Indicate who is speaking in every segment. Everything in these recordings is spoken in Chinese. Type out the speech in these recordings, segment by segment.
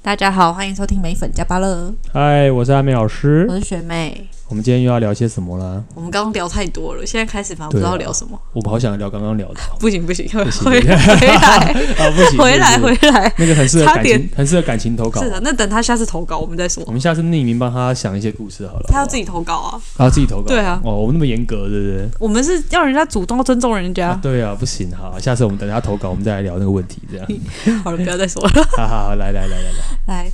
Speaker 1: 大家好，欢迎收听美粉加芭乐。
Speaker 2: 嗨，我是阿美老师，
Speaker 1: 我是学妹。
Speaker 2: 我们今天又要聊些什么了？
Speaker 1: 我们刚刚聊太多了，现在开始反正不知道聊什么。啊、
Speaker 2: 我们好想聊刚刚聊的。
Speaker 1: 不行不行，
Speaker 2: 不行
Speaker 1: 回来回来
Speaker 2: 啊！不行，
Speaker 1: 回来回来。
Speaker 2: 那个很适合感情，很适合感情投稿。
Speaker 1: 是的，那等他下次投稿，我们再说。
Speaker 2: 我们下次匿名帮他想一些故事好了。
Speaker 1: 他要自己投稿啊！
Speaker 2: 他要自己投稿。
Speaker 1: 对啊。
Speaker 2: 哦，我们那么严格，对不对？
Speaker 1: 我们是要人家主动尊重人家。
Speaker 2: 啊对啊，不行哈！下次我们等他投稿，我们再来聊那个问题，这样。
Speaker 1: 好了，不要再说了。
Speaker 2: 好好好，来来来来来
Speaker 1: 来。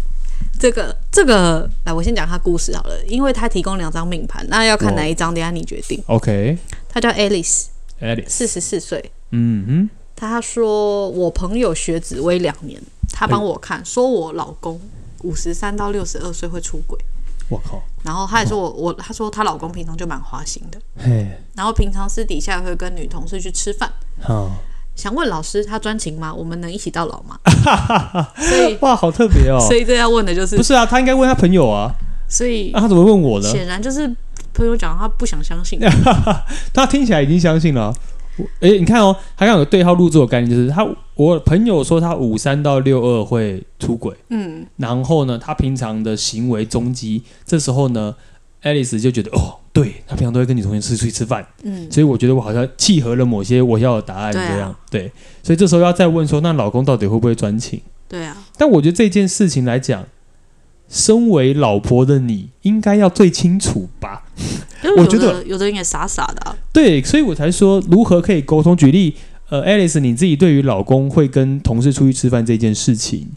Speaker 1: 这个这个，来，我先讲他故事好了，因为他提供两张命盘，那要看哪一张，等下你决定。
Speaker 2: OK。
Speaker 1: 他叫 Alice，Alice，四十四岁。嗯哼。他说我朋友学紫薇两年，他帮我看，说我老公五十三到六十二岁会出轨。
Speaker 2: 我靠。
Speaker 1: 然后他也说我我，他说她老公平常就蛮花心的。嘿。然后平常私底下会跟女同事去吃饭。好。想问老师，他专情吗？我们能一起到老吗？所以
Speaker 2: 哇，好特别哦！
Speaker 1: 所以这要问的就是，
Speaker 2: 不是啊？他应该问他朋友啊。
Speaker 1: 所以
Speaker 2: 那、啊、他怎么问我呢？
Speaker 1: 显然就是朋友讲，他不想相信。
Speaker 2: 他听起来已经相信了。哎，你看哦，他刚有对号入座的概念，就是他我朋友说他五三到六二会出轨，嗯，然后呢，他平常的行为踪迹，这时候呢。Alice 就觉得哦，对，她平常都会跟女同学出去吃饭，嗯，所以我觉得我好像契合了某些我要的答案这样，对，啊、对，所以这时候要再问说，那老公到底会不会专情？
Speaker 1: 对啊，
Speaker 2: 但我觉得这件事情来讲，身为老婆的你应该要最清楚吧？我觉得
Speaker 1: 有的人也傻傻的、啊，
Speaker 2: 对，所以我才说如何可以沟通。举例，呃，Alice，你自己对于老公会跟同事出去吃饭这件事情。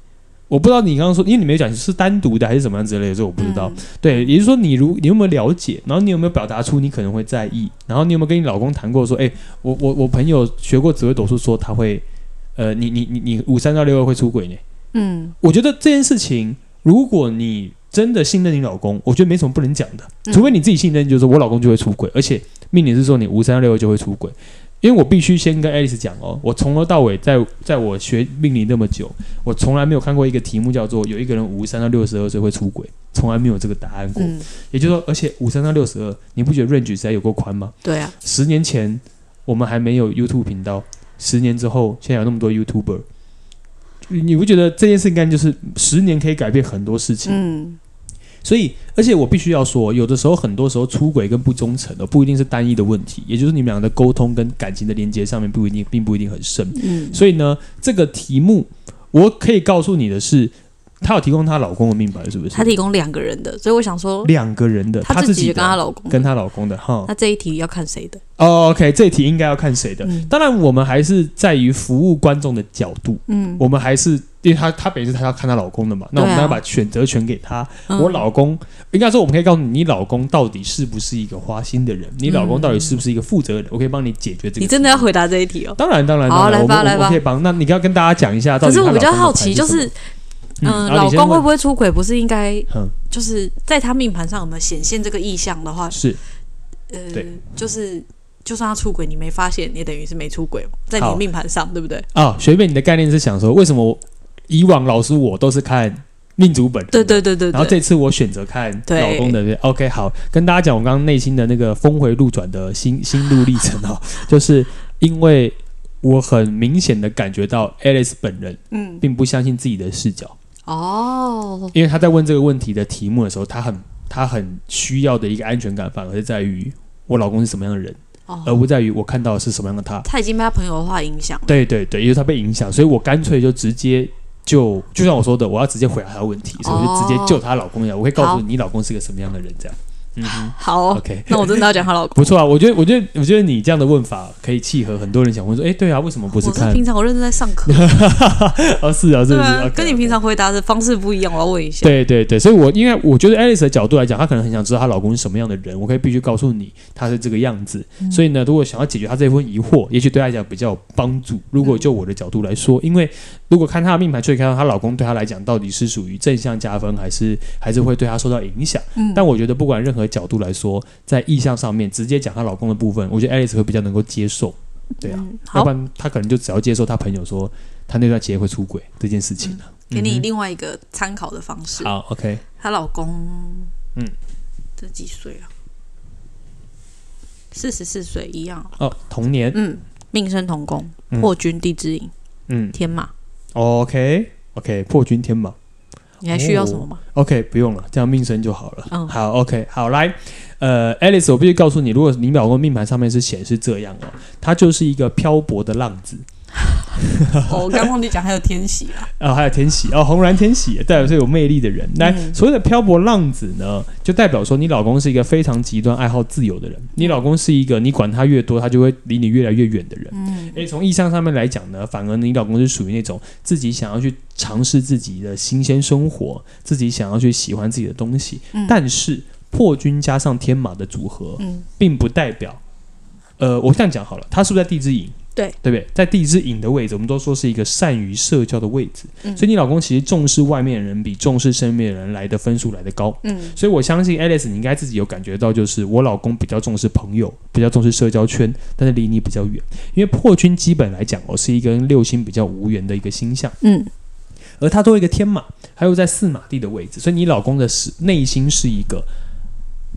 Speaker 2: 我不知道你刚刚说，因为你没有讲是单独的还是怎么样之类的，这我不知道。嗯、对，也就是说，你如你有没有了解，然后你有没有表达出你可能会在意，然后你有没有跟你老公谈过说，哎，我我我朋友学过紫微斗数，说他会，呃，你你你你五三到六二会出轨呢？嗯，我觉得这件事情，如果你真的信任你老公，我觉得没什么不能讲的，除非你自己信任，就是我老公就会出轨，而且命理是说你五三到六二就会出轨。因为我必须先跟 Alice 讲哦，我从头到尾在在我学命理那么久，我从来没有看过一个题目叫做有一个人五十三到六十二岁会出轨，从来没有这个答案过。嗯、也就是说，而且五十三到六十二，你不觉得 range 实在有够宽吗？
Speaker 1: 对啊。
Speaker 2: 十年前我们还没有 YouTube 频道，十年之后现在有那么多 YouTuber，你不觉得这件事应该就是十年可以改变很多事情？嗯。所以，而且我必须要说，有的时候，很多时候出轨跟不忠诚的不一定是单一的问题，也就是你们俩的沟通跟感情的连接上面不一定，并不一定很深。嗯，所以呢，这个题目我可以告诉你的是。她有提供她老公的命盘是不是？
Speaker 1: 她提供两个人的，所以我想说
Speaker 2: 两个人的，
Speaker 1: 她自己跟她老公，
Speaker 2: 跟她老公的哈。
Speaker 1: 那这一题要看谁的？
Speaker 2: 哦，OK，这一题应该要看谁的。嗯、当然，我们还是在于服务观众的角度。嗯，我们还是因为她她本身她要看她老公的嘛，那我们要把选择权给她。啊、我老公、嗯、应该说，我们可以告诉你，你老公到底是不是一个花心的人？你老公到底是不是一个负责人？我可以帮你解决这个。
Speaker 1: 你真的要回答这一题哦？
Speaker 2: 当然，当然，
Speaker 1: 好，来吧，
Speaker 2: 我
Speaker 1: 来吧，
Speaker 2: 我可以帮。那你要跟大家讲一下，到底
Speaker 1: 可是我比较好奇，就是。嗯，老公会不会出轨？不是应该，就是在他命盘上有没有显现这个意向的话，
Speaker 2: 是，
Speaker 1: 呃，就是就算他出轨，你没发现，也等于是没出轨，在你的命盘上，对不对？
Speaker 2: 啊，学妹，你的概念是想说，为什么以往老师我都是看命主本人，
Speaker 1: 对对对对，
Speaker 2: 然后这次我选择看老公的，OK，好，跟大家讲我刚刚内心的那个峰回路转的心 心路历程哦，就是因为我很明显的感觉到 Alice 本人，嗯，并不相信自己的视角。哦，因为他在问这个问题的题目的时候，他很他很需要的一个安全感，反而是在于我老公是什么样的人，哦、而不在于我看到的是什么样的他。
Speaker 1: 他已经被他朋友的话影响了。
Speaker 2: 对对对，因为他被影响，所以我干脆就直接就就像我说的，我要直接回答他的问题，所以我就直接就她老公一样，我会告诉你，你老公是个什么样的人，这样。
Speaker 1: 嗯，好，OK，那我真的要讲她老公。
Speaker 2: 不错啊，我觉得，我觉得，我觉得你这样的问法可以契合很多人想问说，哎，对啊，为什么不是看？
Speaker 1: 我是平常我认真在上课。
Speaker 2: 哦，是啊，是不是？
Speaker 1: 跟你平常回答的方式不一样，我要问一下。
Speaker 2: 对对对，所以，我因为我觉得 Alice 的角度来讲，她可能很想知道她老公是什么样的人，我可以必须告诉你，他是这个样子。所以呢，如果想要解决她这份疑惑，也许对她来讲比较有帮助。如果就我的角度来说，因为如果看她的命盘，就可以看到她老公对她来讲到底是属于正向加分，还是还是会对她受到影响。嗯，但我觉得不管任何角度来说。在意向上面直接讲她老公的部分，我觉得 Alice 会比较能够接受，对啊，嗯、要不然她可能就只要接受她朋友说她那段结会出轨这件事情了。
Speaker 1: 嗯、给你另外一个参考的方式。
Speaker 2: 好，OK。
Speaker 1: 她老公，嗯，这几岁啊？四十四岁一样
Speaker 2: 哦，同年，
Speaker 1: 嗯，命生同工，破军地支寅，嗯，天马。
Speaker 2: OK，OK，破军天马。
Speaker 1: 你还需要什么吗、
Speaker 2: 哦、？OK，不用了，这样命生就好了。嗯，好，OK，好，来，呃，Alice，我必须告诉你，如果你老公命盘上面是显示这样哦，他就是一个漂泊的浪子。
Speaker 1: 哦、我刚忘记讲，还有天喜啊！
Speaker 2: 哦，还有天喜哦，红鸾天喜代表是有魅力的人。那、嗯、所谓的漂泊浪子呢，就代表说你老公是一个非常极端爱好自由的人。你老公是一个你管他越多，他就会离你越来越远的人。嗯，诶，从意向上面来讲呢，反而你老公是属于那种自己想要去尝试自己的新鲜生活，自己想要去喜欢自己的东西。嗯、但是破军加上天马的组合，嗯，并不代表，呃，我这样讲好了，他是不是在地支寅？对，对不对？在地支寅的位置，我们都说是一个善于社交的位置，嗯、所以你老公其实重视外面的人比重视身边的人来的分数来的高。嗯，所以我相信 Alice，你应该自己有感觉到，就是我老公比较重视朋友，比较重视社交圈，但是离你比较远。因为破军基本来讲哦，是一个跟六星比较无缘的一个星象。嗯，而他作为一个天马，还有在四马地的位置，所以你老公的是内心是一个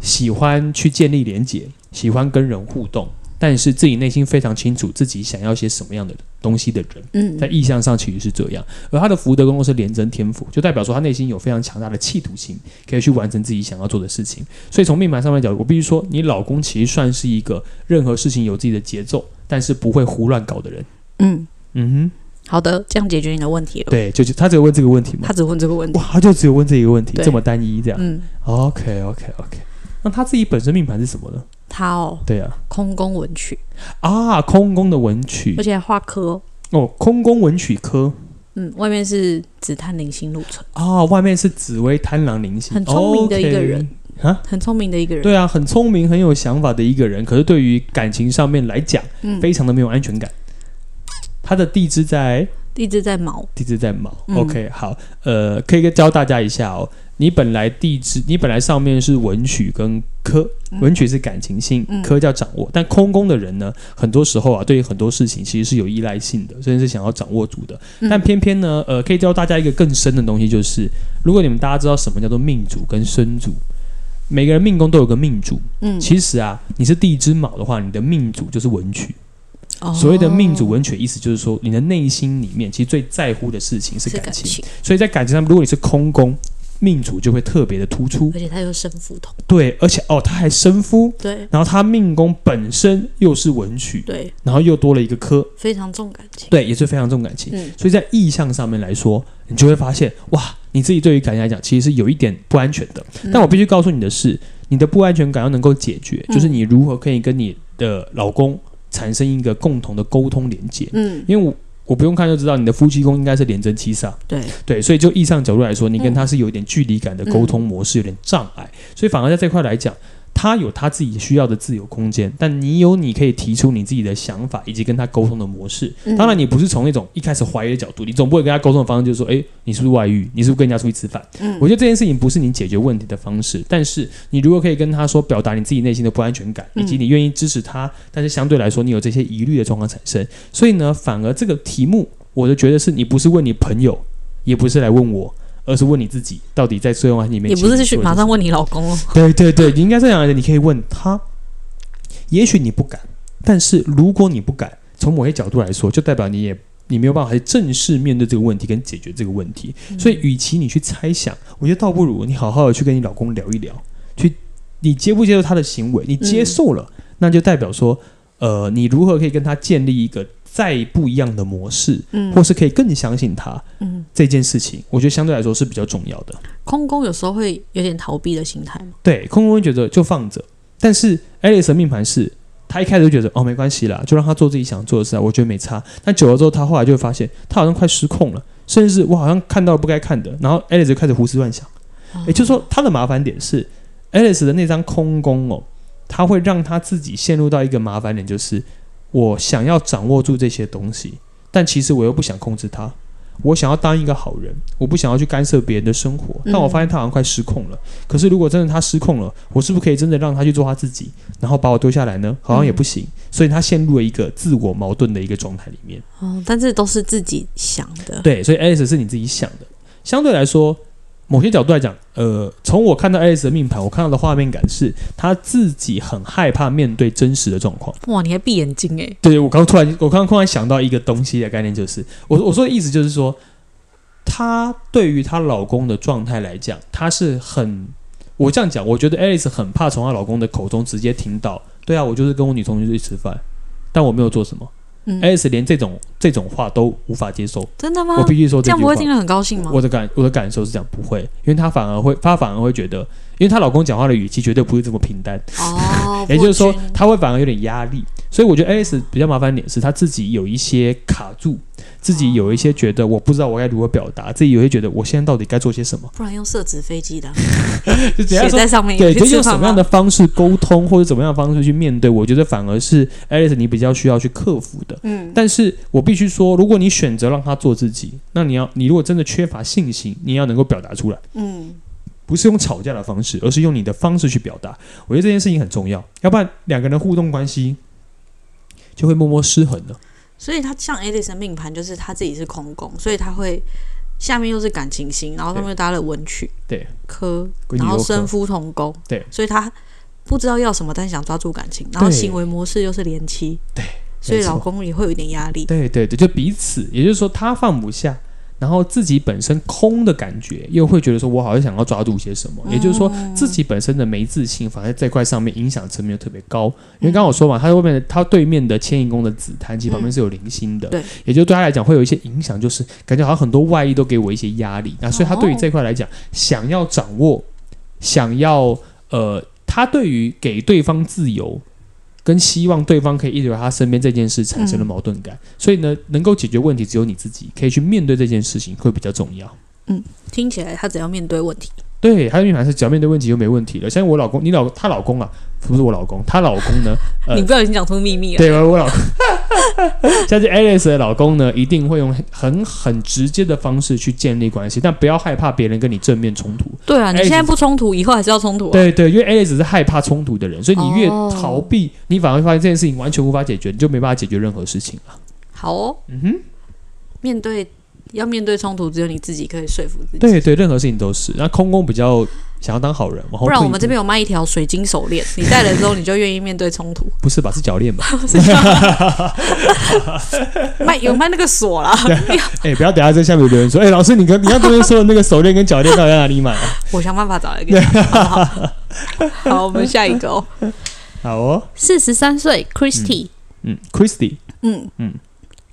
Speaker 2: 喜欢去建立连结，喜欢跟人互动。但是自己内心非常清楚自己想要些什么样的东西的人，嗯，在意向上其实是这样。而他的福德宫是廉贞天府，就代表说他内心有非常强大的企图心，可以去完成自己想要做的事情。所以从命盘上面讲，我必须说，你老公其实算是一个任何事情有自己的节奏，但是不会胡乱搞的人。嗯嗯哼，
Speaker 1: 好的，这样解决你的问题了。
Speaker 2: 对，就他只有问这个问题吗？
Speaker 1: 他只问这个问题，
Speaker 2: 哇，他就只有问这一个问题，这么单一这样。嗯，OK OK OK，那他自己本身命盘是什么呢？
Speaker 1: 他哦，
Speaker 2: 对啊，
Speaker 1: 空宫文曲。
Speaker 2: 啊，空宫的文曲，
Speaker 1: 而且还画科。
Speaker 2: 哦，空宫文曲科，
Speaker 1: 嗯，外面是紫贪零星禄存
Speaker 2: 啊，外面是紫薇贪狼零星，
Speaker 1: 很聪明的一个人。啊，很聪明的一个人，
Speaker 2: 对啊，很聪明，很有想法的一个人，可是对于感情上面来讲，嗯，非常的没有安全感。他的地支在
Speaker 1: 地支在卯，
Speaker 2: 地支在卯，OK，好，呃，可以教大家一下哦。你本来地支，你本来上面是文曲跟科，文曲是感情性，科叫掌握。但空宫的人呢，很多时候啊，对于很多事情其实是有依赖性的，甚至是想要掌握住的。但偏偏呢，呃，可以教大家一个更深的东西，就是如果你们大家知道什么叫做命主跟身主，每个人命宫都有个命主。嗯，其实啊，你是地支卯的话，你的命主就是文曲。所谓的命主文曲，意思就是说，你的内心里面其实最在乎的事情是感情。所以在感情上，如果你是空宫。命主就会特别的突出，
Speaker 1: 而且他又身夫同。
Speaker 2: 对，而且哦，他还身夫。
Speaker 1: 对，
Speaker 2: 然后他命宫本身又是文曲。
Speaker 1: 对，
Speaker 2: 然后又多了一个科，
Speaker 1: 非常重感情。
Speaker 2: 对，也是非常重感情。嗯，所以在意向上面来说，你就会发现哇，你自己对于感情来讲，其实是有一点不安全的。嗯，但我必须告诉你的是，你的不安全感要能够解决，就是你如何可以跟你的老公产生一个共同的沟通连接。嗯，因为我。我不用看就知道，你的夫妻宫应该是连贞七煞。
Speaker 1: 对
Speaker 2: 对，所以就意象角度来说，你跟他是有一点距离感的沟通模式，有点障碍，所以反而在这块来讲。他有他自己需要的自由空间，但你有你可以提出你自己的想法以及跟他沟通的模式。当然，你不是从那种一开始怀疑的角度，你总不会跟他沟通的方式就是说：“诶，你是不是外遇？你是不是跟人家出去吃饭？”嗯，我觉得这件事情不是你解决问题的方式。但是，你如果可以跟他说，表达你自己内心的不安全感，以及你愿意支持他，但是相对来说，你有这些疑虑的状况产生，所以呢，反而这个题目，我就觉得是你不是问你朋友，也不是来问我。而是问你自己，到底在这段关系里面，
Speaker 1: 你不是去马上问你老公哦？
Speaker 2: 对对对，你应该这样，你可以问他。也许你不敢，但是如果你不敢，从某些角度来说，就代表你也你没有办法去正式面对这个问题跟解决这个问题。嗯、所以，与其你去猜想，我觉得倒不如你好好的去跟你老公聊一聊，去你接不接受他的行为？你接受了，嗯、那就代表说，呃，你如何可以跟他建立一个。再不一样的模式，嗯，或是可以更相信他，嗯，这件事情，我觉得相对来说是比较重要的。
Speaker 1: 空宫有时候会有点逃避的心态吗？
Speaker 2: 对，空宫会觉得就放着，但是 Alice 的命盘是，他一开始就觉得哦没关系啦，就让他做自己想做的事啊，我觉得没差。但久了之后，他后来就会发现，他好像快失控了，甚至是我好像看到了不该看的，然后 Alice 就开始胡思乱想。哦、也就是说，他的麻烦点是 Alice 的那张空宫哦，他会让他自己陷入到一个麻烦点，就是。我想要掌握住这些东西，但其实我又不想控制他。我想要当一个好人，我不想要去干涉别人的生活。但我发现他好像快失控了。可是如果真的他失控了，我是不是可以真的让他去做他自己，然后把我丢下来呢？好像也不行。所以他陷入了一个自我矛盾的一个状态里面。
Speaker 1: 哦，但这都是自己想的。
Speaker 2: 对，所以 Alice 是你自己想的。相对来说。某些角度来讲，呃，从我看到 Alice 的命盘，我看到的画面感是，她自己很害怕面对真实的状况。
Speaker 1: 哇，你还闭眼睛诶？
Speaker 2: 对，我刚突然，我刚刚突然想到一个东西的概念，就是我我说的意思就是说，她对于她老公的状态来讲，她是很，我这样讲，我觉得 Alice 很怕从她老公的口中直接听到，对啊，我就是跟我女同学去吃饭，但我没有做什么。嗯，Alice 连这种这种话都无法接受，
Speaker 1: 真的吗？
Speaker 2: 我必须说这，
Speaker 1: 这样不会听得很高兴吗？
Speaker 2: 我的感我的感受是这样，不会，因为她反而会，她反而会觉得，因为她老公讲话的语气绝对不会这么平淡哦，也就是说，她会反而有点压力。所以我觉得 Alice 比较麻烦的点是，她自己有一些卡住，自己有一些觉得我不知道我该如何表达，自己有些觉得我现在到底该做些什么。
Speaker 1: 不然用色纸飞机的，
Speaker 2: 写在上面。对，就用什么样的方式沟通，或者怎么样的方式去面对，我觉得反而是 Alice 你比较需要去克服的。嗯，但是我必须说，如果你选择让他做自己，那你要，你如果真的缺乏信心，你要能够表达出来。嗯，不是用吵架的方式，而是用你的方式去表达。我觉得这件事情很重要，要不然两个人的互动关系。就会默默失衡了，
Speaker 1: 所以他像 Alice 命盘，就是他自己是空宫，所以他会下面又是感情星，然后上面又搭了文曲，
Speaker 2: 对，
Speaker 1: 科，然后身夫同宫，
Speaker 2: 对，
Speaker 1: 所以他不知道要什么，但想抓住感情，然后行为模式又是连妻，
Speaker 2: 对，
Speaker 1: 所以老公也会有一点压力，
Speaker 2: 对对对，就彼此，也就是说他放不下。然后自己本身空的感觉，又会觉得说，我好像想要抓住些什么。嗯、也就是说，自己本身的没自信，反而在这块上面影响层面又特别高。因为刚刚我说嘛，他外面他对面的迁移宫的紫檀，其实旁边是有零星的，也就对他来讲会有一些影响，就是感觉好像很多外力都给我一些压力。那所以他对于这块来讲，想要掌握，想要呃，他对于给对方自由。跟希望对方可以一直在他身边这件事产生了矛盾感，嗯、所以呢，能够解决问题只有你自己，可以去面对这件事情会比较重要。
Speaker 1: 嗯，听起来他只要面对问题，
Speaker 2: 对，他的命盘是只要面对问题就没问题了。像我老公，你老他老公啊，不是我老公，他老公呢？呃、
Speaker 1: 你不小心讲出秘密了。
Speaker 2: 对，我老公。像是 Alice 的老公呢，一定会用很很直接的方式去建立关系，但不要害怕别人跟你正面冲突。
Speaker 1: 对啊，你现在不冲突，以后还是要冲突啊。
Speaker 2: 对对，因为 Alice 是害怕冲突的人，所以你越逃避，哦、你反而会发现这件事情完全无法解决，你就没办法解决任何事情了。
Speaker 1: 好哦，嗯哼，面对。要面对冲突，只有你自己可以说服自己。
Speaker 2: 对对，任何事情都是。那空空比较想要当好人，
Speaker 1: 不然我们这边有卖一条水晶手链，你戴了之后，你就愿意面对冲突。
Speaker 2: 不是吧？是脚链吧？
Speaker 1: 卖有卖那个锁啦。
Speaker 2: 哎，不要等下在下面有留言说，哎，老师，你跟你刚刚说的那个手链跟脚链到底在哪里买啊？
Speaker 1: 我想办法找来给你。好，我们下一个哦。
Speaker 2: 好哦。
Speaker 1: 四十三岁，Christy。
Speaker 2: 嗯，Christy。
Speaker 1: 嗯嗯，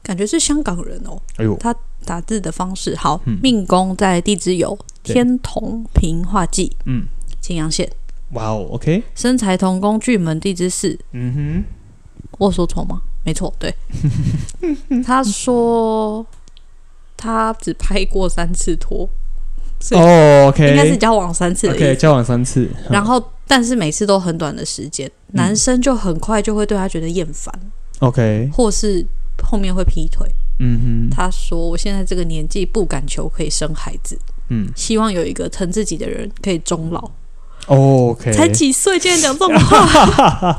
Speaker 1: 感觉是香港人哦。哎呦，他。打字的方式。好，嗯、命宫在地支有天同平化忌，嗯，青阳线，
Speaker 2: 哇哦，OK，
Speaker 1: 身财同宫巨门地支四，嗯哼，我说错吗？没错，对，他说他只拍过三次拖，
Speaker 2: 哦，OK，
Speaker 1: 应该是交往三次
Speaker 2: ，OK，交往三次，
Speaker 1: 然后但是每次都很短的时间，嗯、男生就很快就会对他觉得厌烦
Speaker 2: ，OK，
Speaker 1: 或是后面会劈腿。嗯哼，他说：“我现在这个年纪不敢求可以生孩子，嗯，希望有一个疼自己的人可以终老。
Speaker 2: OK，
Speaker 1: 才几岁，竟然讲这种话？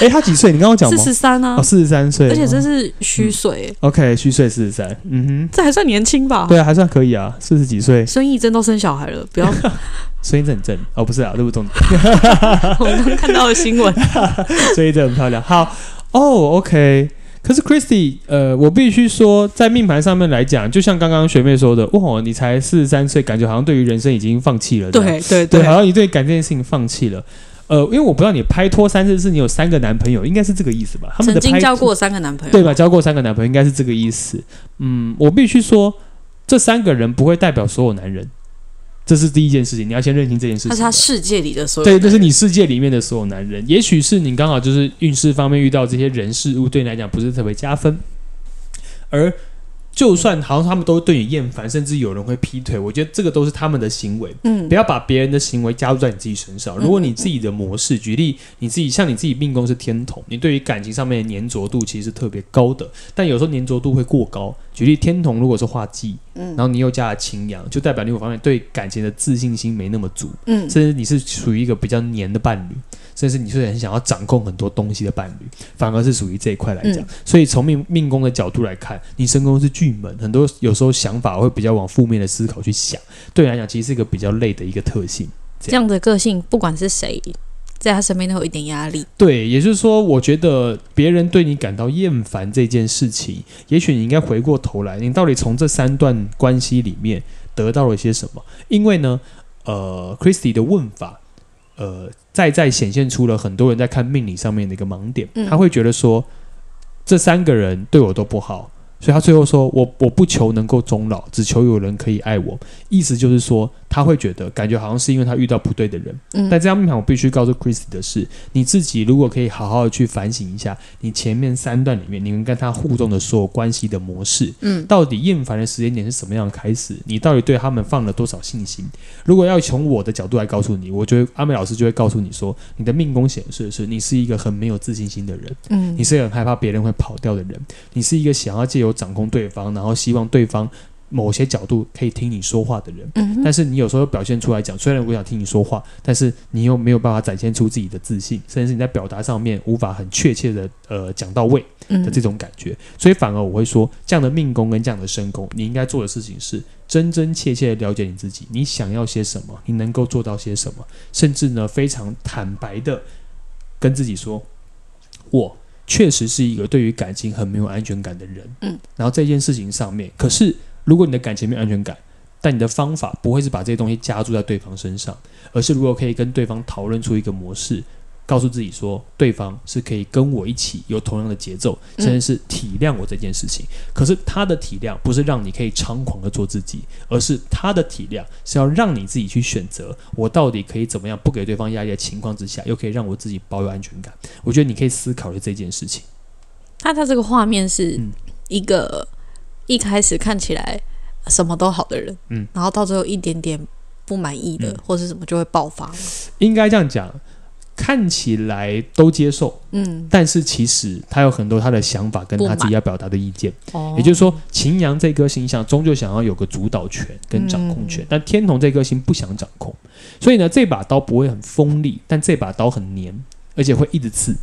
Speaker 2: 哎，他几岁？你刚刚讲
Speaker 1: 四十三啊，
Speaker 2: 四十三岁，
Speaker 1: 而且这是虚岁。
Speaker 2: OK，虚岁四十三，嗯哼，
Speaker 1: 这还算年轻吧？
Speaker 2: 对啊，还算可以啊，四十几岁。
Speaker 1: 孙艺珍都生小孩了，不要。
Speaker 2: 孙艺珍很正哦，不是啊，对不重点。
Speaker 1: 我刚刚看到的新闻，
Speaker 2: 孙艺珍很漂亮。好哦，OK。”可是 Christy，呃，我必须说，在命盘上面来讲，就像刚刚学妹说的，哇，你才四十三岁，感觉好像对于人生已经放弃了。
Speaker 1: 对对对，
Speaker 2: 对，好像你对感这件事情放弃了。呃，因为我不知道你拍拖三次是你有三个男朋友，应该是这个意思吧？他们
Speaker 1: 曾经交过三个男朋友，
Speaker 2: 对吧？交过三个男朋友，应该是这个意思。嗯，我必须说，这三个人不会代表所有男人。这是第一件事情，你要先认清这件事情。
Speaker 1: 他是他世界里的所有
Speaker 2: 对，这是你世界里面的所有男人。也许是你刚好就是运势方面遇到这些人事物，对你来讲不是特别加分，而。就算好像他们都对你厌烦，甚至有人会劈腿，我觉得这个都是他们的行为。嗯，不要把别人的行为加入在你自己身上。如果你自己的模式，举例你自己，像你自己命宫是天同，你对于感情上面的粘着度其实是特别高的，但有时候粘着度会过高。举例天同如果是化忌，嗯，然后你又加了擎羊，就代表你某方面对感情的自信心没那么足，嗯，甚至你是属于一个比较黏的伴侣。甚至你是很想要掌控很多东西的伴侣，反而是属于这一块来讲。嗯、所以从命命宫的角度来看，你身宫是巨门，很多有时候想法会比较往负面的思考去想。对你来讲，其实是一个比较累的一个特性。
Speaker 1: 这样，这样的个性，不管是谁，在他身边都有一点压力。
Speaker 2: 对，也就是说，我觉得别人对你感到厌烦这件事情，也许你应该回过头来，你到底从这三段关系里面得到了些什么？因为呢，呃，Christy 的问法，呃，再再显现出了很多人在看命理上面的一个盲点，他会觉得说，这三个人对我都不好。所以他最后说：“我我不求能够终老，只求有人可以爱我。”意思就是说，他会觉得感觉好像是因为他遇到不对的人。嗯，但这张命盘我必须告诉 Chris 的是，你自己如果可以好好的去反省一下，你前面三段里面你们跟他互动的所有关系的模式，嗯，到底厌烦的时间点是什么样的开始？你到底对他们放了多少信心？如果要从我的角度来告诉你，我觉得阿美老师就会告诉你说，你的命宫显示的是你是一个很没有自信心的人，嗯，你是很害怕别人会跑掉的人，你是一个想要借由掌控对方，然后希望对方某些角度可以听你说话的人。嗯，但是你有时候表现出来讲，虽然我想听你说话，但是你又没有办法展现出自己的自信，甚至是你在表达上面无法很确切的呃讲到位的这种感觉。所以反而我会说，这样的命宫跟这样的身宫，你应该做的事情是真真切切的了解你自己，你想要些什么，你能够做到些什么，甚至呢非常坦白的跟自己说，我。确实是一个对于感情很没有安全感的人，嗯，然后这件事情上面，可是如果你的感情没有安全感，但你的方法不会是把这些东西加注在对方身上，而是如果可以跟对方讨论出一个模式。告诉自己说，对方是可以跟我一起有同样的节奏，甚至是体谅我这件事情。嗯、可是他的体谅不是让你可以猖狂的做自己，而是他的体谅是要让你自己去选择，我到底可以怎么样不给对方压力的情况之下，又可以让我自己保有安全感。我觉得你可以思考的这件事情。
Speaker 1: 那他这个画面是一个一开始看起来什么都好的人，嗯，然后到最后一点点不满意的、嗯、或是什么就会爆发。
Speaker 2: 应该这样讲。看起来都接受，嗯，但是其实他有很多他的想法跟他自己要表达的意见，哦，也就是说，秦阳这颗星象终究想要有个主导权跟掌控权，嗯，但天童这颗星不想掌控，所以呢，这把刀不会很锋利，但这把刀很黏，而且会一直刺，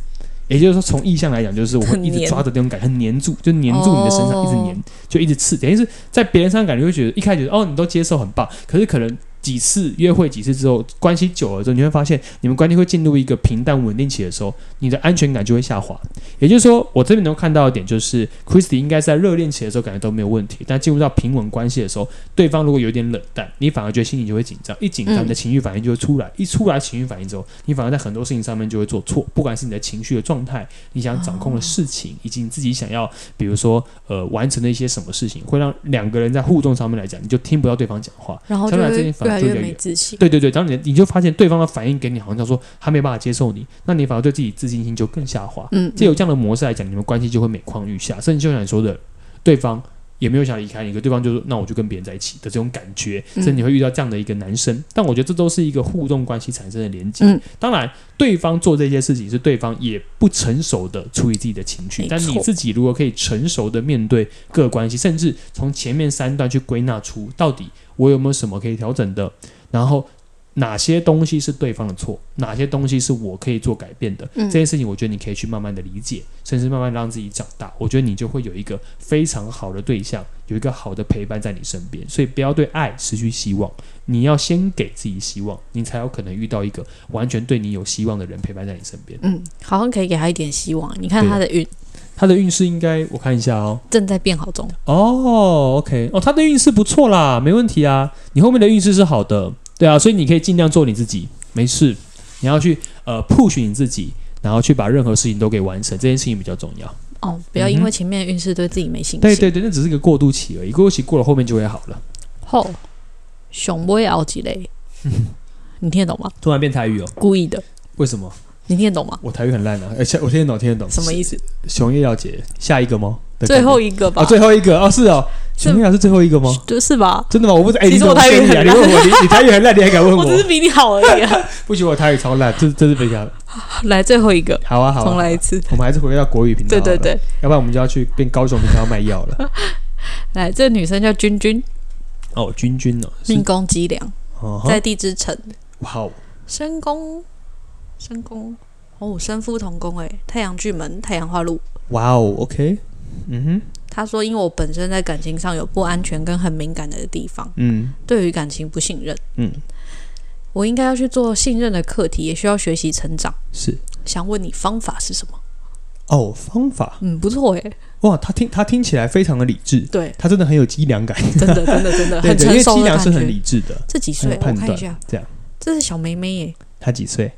Speaker 2: 也就是说，从意象来讲，就是我会一直抓着这种感觉，很黏住，就黏住你的身上，一直黏，就一直刺，等于是在别人身上感觉会觉得一开始哦，你都接受很棒，可是可能。几次约会几次之后，关系久了之后，你会发现你们关系会进入一个平淡稳定期的时候，你的安全感就会下滑。也就是说，我这边能够看到一点就是，Christy 应该是在热恋期的时候感觉都没有问题，但进入到平稳关系的时候，对方如果有点冷淡，你反而觉得心里就会紧张，一紧张你的情绪反应就会出来，一出来情绪反应之后，你反而在很多事情上面就会做错，不管是你的情绪的状态，你想掌控的事情，以及你自己想要，比如说呃完成的一些什么事情，会让两个人在互动上面来讲，你就听不到对方讲话，
Speaker 1: 然后就会越来越没自信。
Speaker 2: 对对对，然后你你就发现对方的反应给你好像叫说他没办法接受你，那你反而对自己自信心就更下滑。嗯，借由这样的模式来讲，你们关系就会每况愈下，甚至就像你说的，对方也没有想离开你，可对方就说那我就跟别人在一起的这种感觉，甚至你会遇到这样的一个男生。但我觉得这都是一个互动关系产生的连接。嗯，当然，对方做这些事情是对方也不成熟的处理自己的情绪，但你自己如果可以成熟的面对各关系，甚至从前面三段去归纳出到底我有没有什么可以调整的。然后哪些东西是对方的错，哪些东西是我可以做改变的？嗯，这件事情我觉得你可以去慢慢的理解，甚至慢慢让自己长大。我觉得你就会有一个非常好的对象，有一个好的陪伴在你身边。所以不要对爱失去希望，你要先给自己希望，你才有可能遇到一个完全对你有希望的人陪伴在你身边。
Speaker 1: 嗯，好像可以给他一点希望。你看他的运，
Speaker 2: 他的运势应该我看一下哦，
Speaker 1: 正在变好中。
Speaker 2: 哦，OK，哦，他的运势不错啦，没问题啊。你后面的运势是好的。对啊，所以你可以尽量做你自己，没事。你要去呃 push 你自己，然后去把任何事情都给完成，这件事情比较重要。
Speaker 1: 哦，不要因为前面的运势对自己没信心。
Speaker 2: 对对对，那只是一个过渡期而已，过渡期过了，后面就会好了。
Speaker 1: 后，熊不也熬几类，你听得懂吗？
Speaker 2: 突然变台语哦，
Speaker 1: 故意的。
Speaker 2: 为什么？
Speaker 1: 你听得懂吗？
Speaker 2: 我台语很烂啊，而且我听得懂，听得懂。
Speaker 1: 什么意思？
Speaker 2: 熊叶要解下一个吗？
Speaker 1: 最后一个吧。
Speaker 2: 最后一个哦，是哦。熊叶是最后一个吗？
Speaker 1: 就是吧。
Speaker 2: 真的吗？我不知道。哎，你说我台语很烂，你问我，你你台语很烂，你还敢问我？
Speaker 1: 我只是比你好而已啊。
Speaker 2: 不行，我台语超烂，这这是非常。
Speaker 1: 来最后一个。
Speaker 2: 好啊，好。
Speaker 1: 重来一次。
Speaker 2: 我们还是回到国语频道。
Speaker 1: 对对对。
Speaker 2: 要不然我们就要去变高雄频道卖药了。
Speaker 1: 来，这个女生叫君君。
Speaker 2: 哦，君君哦。
Speaker 1: 命宫机梁，在地之城。
Speaker 2: 哇哦。
Speaker 1: 申宫，申宫。哦，申夫同宫哎，太阳巨门，太阳化禄。
Speaker 2: 哇哦，OK，嗯哼。
Speaker 1: 他说，因为我本身在感情上有不安全跟很敏感的地方，嗯，对于感情不信任，嗯，我应该要去做信任的课题，也需要学习成长。
Speaker 2: 是，
Speaker 1: 想问你方法是什么？
Speaker 2: 哦，方法，
Speaker 1: 嗯，不错诶。
Speaker 2: 哇，他听他听起来非常的理智，
Speaker 1: 对，
Speaker 2: 他真的很有机良感，
Speaker 1: 真的真的真的 很成熟的感觉。
Speaker 2: 因为机良是很理智的。
Speaker 1: 这几岁？我看一下，
Speaker 2: 这样，
Speaker 1: 这是小妹妹耶。
Speaker 2: 她几岁？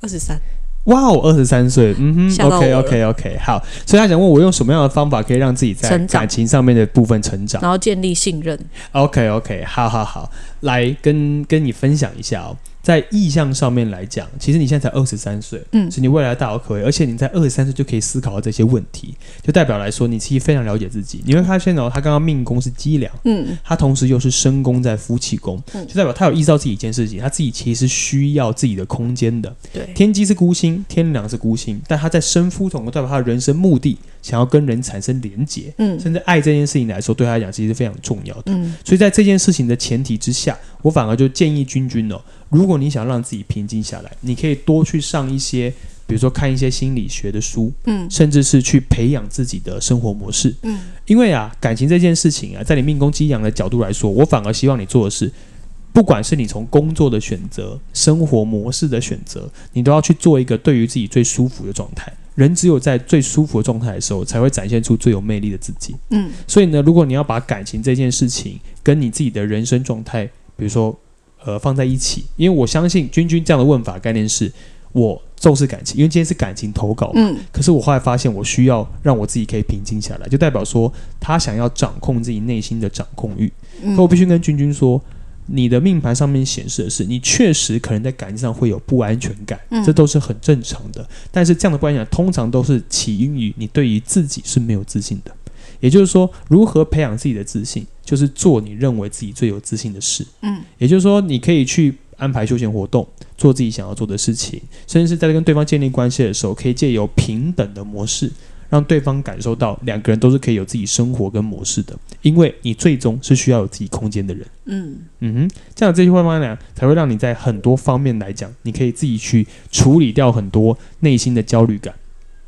Speaker 1: 二十三。
Speaker 2: 哇哦，二十三岁，嗯哼，OK OK OK，好。所以他想问我用什么样的方法可以让自己在感情上面的部分成长，
Speaker 1: 然后建立信任。
Speaker 2: OK OK，好好好，来跟跟你分享一下哦。在意向上面来讲，其实你现在才二十三岁，嗯，是你未来大有可为，而且你在二十三岁就可以思考到这些问题，就代表来说你其实非常了解自己。你会发现哦，他刚刚命宫是积粮，嗯，他同时又是身宫在夫妻宫，嗯，就代表他有意识到自己一件事情，他自己其实需要自己的空间的。对，天机是孤星，天梁是孤星，但他在身夫同宫，代表他的人生目的想要跟人产生连结，嗯，甚至爱这件事情来说，对他来讲其实是非常重要的。嗯，所以在这件事情的前提之下，我反而就建议君君哦。如果你想让自己平静下来，你可以多去上一些，比如说看一些心理学的书，嗯，甚至是去培养自己的生活模式，嗯，因为啊，感情这件事情啊，在你命宫机梁的角度来说，我反而希望你做的是，不管是你从工作的选择、生活模式的选择，你都要去做一个对于自己最舒服的状态。人只有在最舒服的状态的时候，才会展现出最有魅力的自己。嗯，所以呢，如果你要把感情这件事情跟你自己的人生状态，比如说。呃，放在一起，因为我相信君君这样的问法概念是，我重视感情，因为今天是感情投稿嘛。嗯。可是我后来发现，我需要让我自己可以平静下来，就代表说他想要掌控自己内心的掌控欲。嗯。可我必须跟君君说，你的命盘上面显示的是，你确实可能在感情上会有不安全感，这都是很正常的。但是这样的不安全感通常都是起因于你对于自己是没有自信的。也就是说，如何培养自己的自信，就是做你认为自己最有自信的事。嗯，也就是说，你可以去安排休闲活动，做自己想要做的事情，甚至是在跟对方建立关系的时候，可以借由平等的模式，让对方感受到两个人都是可以有自己生活跟模式的。因为你最终是需要有自己空间的人。嗯嗯哼，这样这句话嘛，呢，才会让你在很多方面来讲，你可以自己去处理掉很多内心的焦虑感。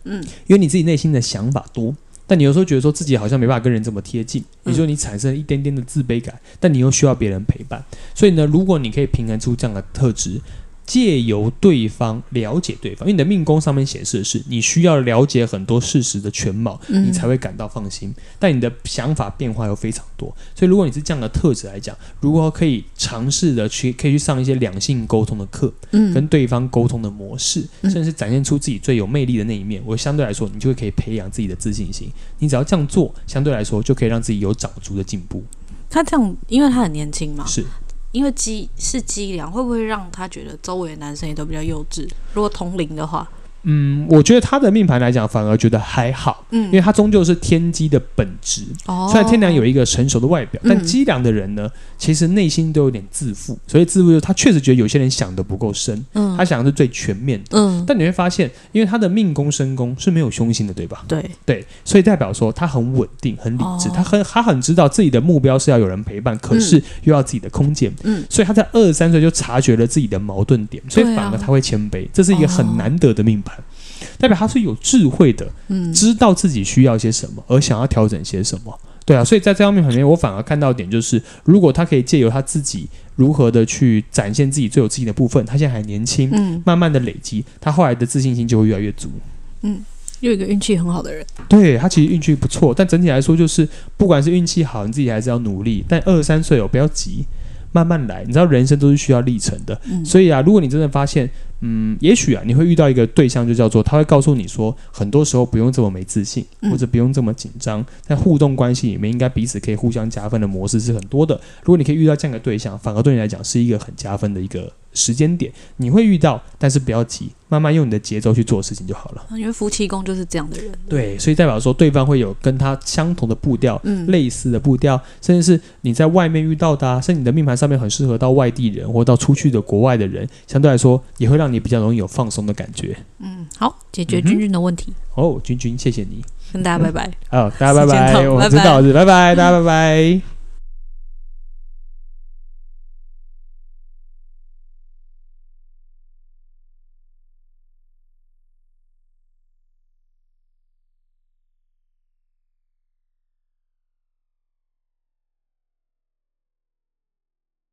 Speaker 2: 嗯，因为你自己内心的想法多。但你有时候觉得说自己好像没办法跟人这么贴近，也就是你产生一点点的自卑感，但你又需要别人陪伴，所以呢，如果你可以平衡出这样的特质。借由对方了解对方，因为你的命宫上面显示的是你需要了解很多事实的全貌，你才会感到放心。嗯、但你的想法变化又非常多，所以如果你是这样的特质来讲，如果可以尝试的去可以去上一些两性沟通的课，嗯，跟对方沟通的模式，甚至是展现出自己最有魅力的那一面，我相对来说，你就会可以培养自己的自信心。你只要这样做，相对来说就可以让自己有长足的进步。
Speaker 1: 他这样，因为他很年轻嘛，
Speaker 2: 是。
Speaker 1: 因为机是机梁，会不会让他觉得周围的男生也都比较幼稚？如果同龄的话。
Speaker 2: 嗯，我觉得他的命盘来讲，反而觉得还好，嗯，因为他终究是天机的本质。哦，虽然天梁有一个成熟的外表，但机梁的人呢，其实内心都有点自负，所以自负就是他确实觉得有些人想的不够深，嗯，他想的是最全面的，嗯，但你会发现，因为他的命宫身宫是没有凶星的，对吧？
Speaker 1: 对。
Speaker 2: 对，所以代表说他很稳定、很理智，他很他很知道自己的目标是要有人陪伴，可是又要自己的空间，嗯，所以他在二十三岁就察觉了自己的矛盾点，所以反而他会谦卑，这是一个很难得的命盘。代表他是有智慧的，嗯，知道自己需要些什么，而想要调整些什么，对啊，所以在这方面里面，我反而看到一点就是，如果他可以借由他自己如何的去展现自己最有自信的部分，他现在还年轻，嗯，慢慢的累积，他后来的自信心就会越来越足，
Speaker 1: 嗯，又一个运气很好的人，
Speaker 2: 对，他其实运气不错，但整体来说就是，不管是运气好，你自己还是要努力，但二十三岁哦，不要急，慢慢来，你知道人生都是需要历程的，嗯，所以啊，如果你真的发现。嗯，也许啊，你会遇到一个对象，就叫做他会告诉你说，很多时候不用这么没自信，或者不用这么紧张，在互动关系里面，应该彼此可以互相加分的模式是很多的。如果你可以遇到这样的对象，反而对你来讲是一个很加分的一个时间点。你会遇到，但是不要急，慢慢用你的节奏去做事情就好了。
Speaker 1: 因为夫妻宫就是这样的人，
Speaker 2: 对，所以代表说对方会有跟他相同的步调，嗯，类似的步调，甚至是你在外面遇到的，啊，甚至你的命盘上面很适合到外地人或到出去的国外的人，相对来说也会让。让你比较容易有放松的感觉。
Speaker 1: 嗯，好，解决君君的问题。
Speaker 2: 哦，君君，谢谢你。
Speaker 1: 跟大家拜拜。
Speaker 2: 好，大家拜拜。我知道是，拜拜，大家拜拜。